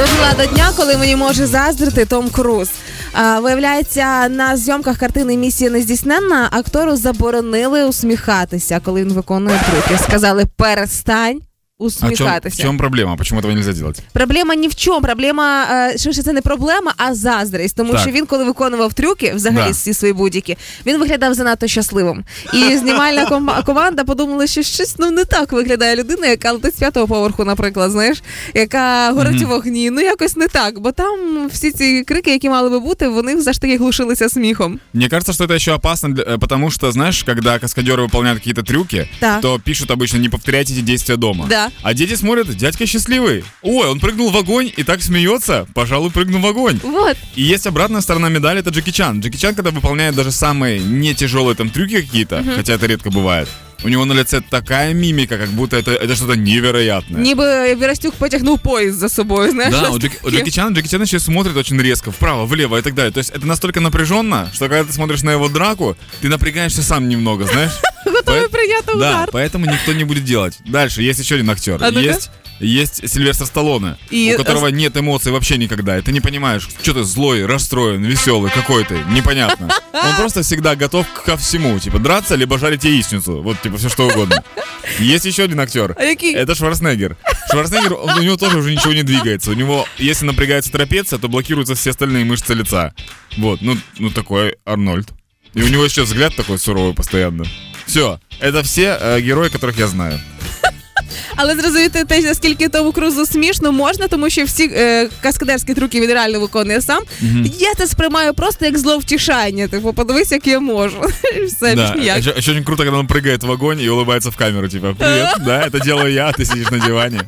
Дожила до дня, коли мені може заздрити Том Круз. А, виявляється, на зйомках картини Місія нездійсненна актору заборонили усміхатися, коли він виконує трюки. Сказали перестань А в чем, в Усміхатися. чем проблема? Почему этого нельзя делать? Проблема ні в чому. Проблема, е, що це не проблема, а заздрість. Тому Так. що він, коли виконував трюки, взагалі Да. всі свої будь-які, він виглядав занадто щасливим. І знімальна ком- команда подумала, що щось ну не так виглядає людина, яка летить з п'ятого поверху, наприклад, знаєш, яка горить у вогні. Ну якось не так, бо там всі ці крики, які мали би бути, вони завжди таки глушилися сміхом. Мне кажется, что это еще опасно, для- э, потому что, знаешь, когда каскадеры выполняют какие-то трюки, Да. то пишут обычно не повторяйте эти действия дома. Да. А дети смотрят, дядька счастливый. Ой, он прыгнул в огонь и так смеется, пожалуй, прыгнул в огонь. Вот. И есть обратная сторона медали, это Джеки Чан. Джеки Чан, когда выполняет даже самые не тяжелые там трюки какие-то, хотя это редко бывает, у него на лице такая мимика, как будто это, это что-то невероятное. Ніби Вірастюк потягнув поїзд за собою. Знаєш, Да, щось у Джеки, у таке. Джеки Чана, Джеки Чан еще смотрит очень резко, вправо, влево и так далее. То есть это настолько напряженно, что когда ты смотришь на его драку, ты напрягаешься сам немного, знаешь? готовий Поэт- прийняти Да, удар. поэтому никто не будет делать. Дальше, есть еще один актер. А ну-ка. Есть, есть Сильвестр Сталлоне, И- у которого нет эмоций вообще никогда. И ты не понимаешь, что ты злой, расстроен, веселый, какой ты. Непонятно. Он просто всегда готов ко всему. Типа драться, либо жарить яичницу. Вот, типа, все что угодно. Есть еще один актер. А? Это Шварценеггер. Шварценеггер, он- у него тоже уже ничего не двигается. У него, если напрягается трапеция, то блокируются все остальные мышцы лица. Вот, ну, ну такой Арнольд. И у него еще взгляд такой суровый постоянно. Все, это все э, герои, которых я знаю. Але зрозуміти те, наскільки тому крузу смішно можна, тому що всі е, каскадерські трюки він реально виконує сам. Я це сприймаю просто як зловтішання. Типу, подивись, як я можу. І Все Да, більш ніяк. еще, еще очень круто, когда он прыгает в огонь и улыбается в камеру, типа, привет, да, это делаю я, а ты сидишь на диване.